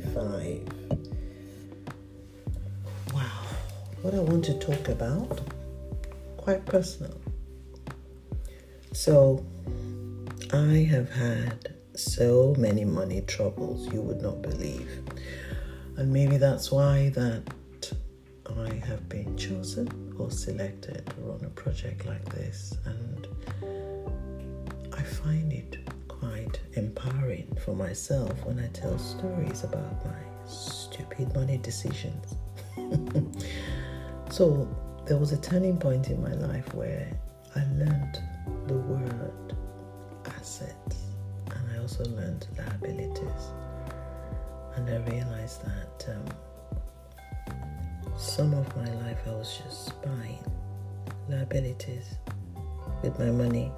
25. Wow, what I want to talk about, quite personal. So, I have had so many money troubles you would not believe. And maybe that's why that I have been chosen or selected to run a project like this and I find it quite empowering for myself when I tell stories about my stupid money decisions. so there was a turning point in my life where I learned the word assets and I also learned liabilities. And I realized that um, some of my life I was just buying liabilities with my money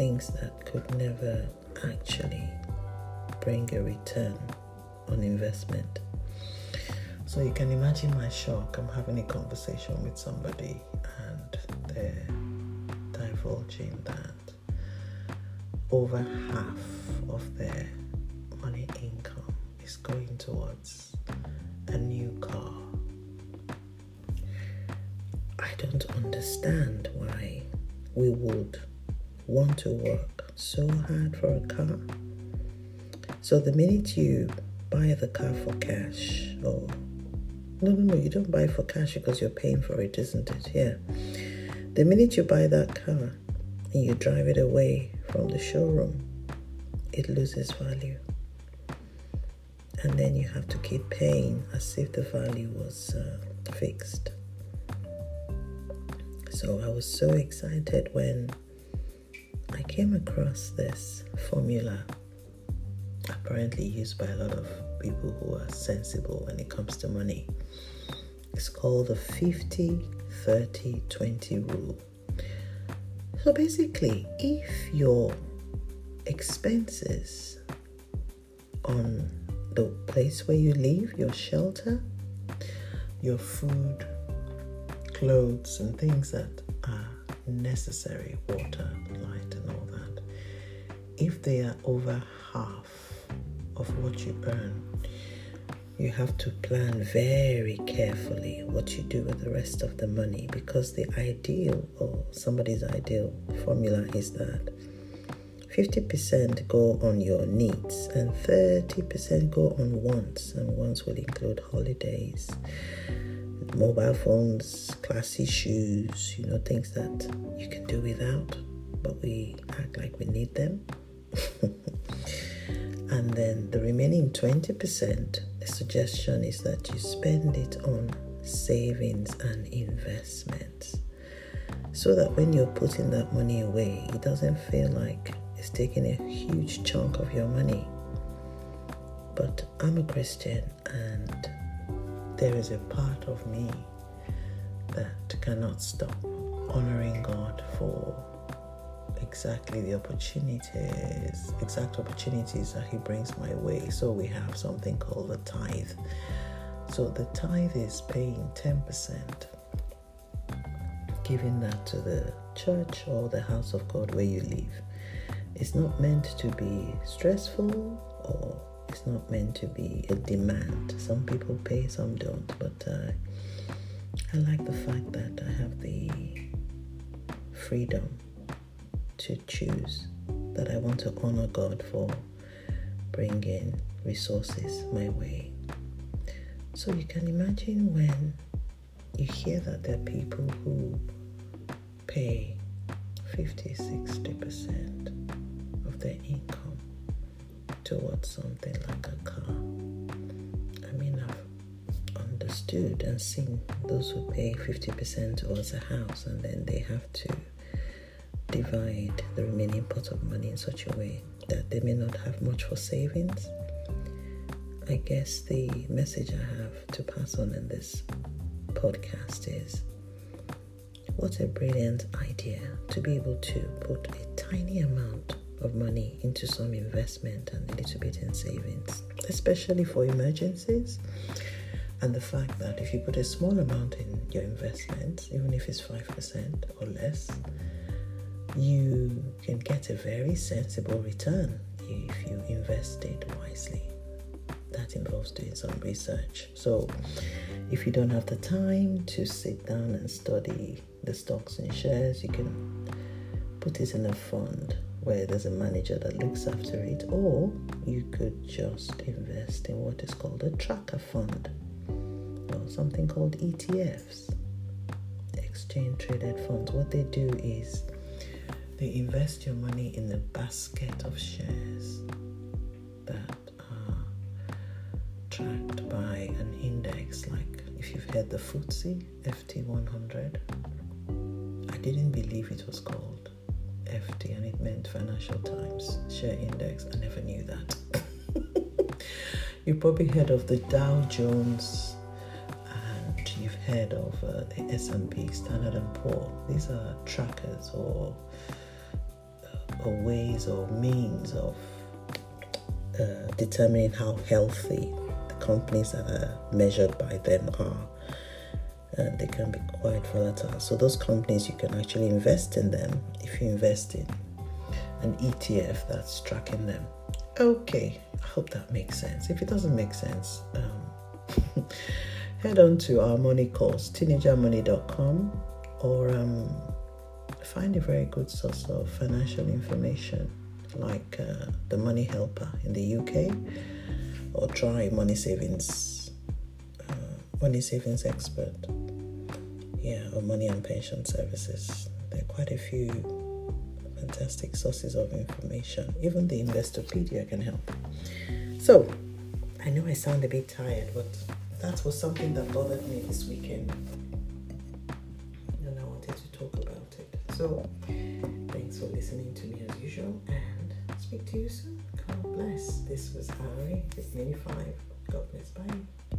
things that could never actually bring a return on investment. So you can imagine my shock. I'm having a conversation with somebody and they're divulging that over half of their money income is going towards a new car. I don't understand why we would want to work so hard for a car. So the minute you buy the car for cash, or no, no, no, you don't buy for cash because you're paying for it, isn't it? Yeah. The minute you buy that car and you drive it away from the showroom, it loses value. And then you have to keep paying as if the value was uh, fixed. So I was so excited when I came across this formula apparently used by a lot of people who are sensible when it comes to money. It's called the 50 30 20 rule. So basically, if your expenses on the place where you live, your shelter, your food, clothes, and things that are necessary, water, if they are over half of what you earn, you have to plan very carefully what you do with the rest of the money because the ideal or somebody's ideal formula is that 50% go on your needs and 30% go on wants, and wants will include holidays, mobile phones, classy shoes, you know, things that you can do without, but we act like we need them. and then the remaining 20%, the suggestion is that you spend it on savings and investments so that when you're putting that money away, it doesn't feel like it's taking a huge chunk of your money. But I'm a Christian and there is a part of me that cannot stop honoring God for exactly the opportunities, exact opportunities that He brings my way. So we have something called the tithe. So the tithe is paying 10%, giving that to the church or the house of God where you live. It's not meant to be stressful or it's not meant to be a demand. Some people pay, some don't, but uh, I like the fact that I have the freedom to choose that I want to honor God for bringing resources my way. So you can imagine when you hear that there are people who pay 50, 60% of their income towards something like a car. I mean, I've understood and seen those who pay 50% towards a house and then they have to divide the remaining pot of money in such a way that they may not have much for savings. I guess the message I have to pass on in this podcast is what a brilliant idea to be able to put a tiny amount of money into some investment and a little bit in savings, especially for emergencies. And the fact that if you put a small amount in your investment, even if it's 5% or less, you can get a very sensible return if you invest it wisely. that involves doing some research. So, if you don't have the time to sit down and study the stocks and shares, you can put it in a fund where there's a manager that looks after it, or you could just invest in what is called a tracker fund or something called ETFs, exchange traded funds. What they do is they invest your money in a basket of shares that are tracked by an index, like if you've heard the FTSE FT100. I didn't believe it was called FT and it meant Financial Times Share Index. I never knew that. you probably heard of the Dow Jones and you've heard of uh, the S&P Standard and Poor. These are trackers or or ways or means of uh, determining how healthy the companies that are measured by them are. And they can be quite volatile. So, those companies, you can actually invest in them if you invest in an ETF that's tracking them. Okay, I hope that makes sense. If it doesn't make sense, um, head on to our money course, teenagermoney.com, or um, find a very good source of financial information like uh, the Money Helper in the UK, or try Money Savings, uh, Money Savings Expert, yeah, or Money and Pension Services. There are quite a few fantastic sources of information. Even the Investopedia can help. So, I know I sound a bit tired, but that was something that bothered me this weekend. And I wanted to talk about it. So, thanks for listening to me as usual and speak to you soon. God bless. This was Harry, it's 85. God bless. Bye.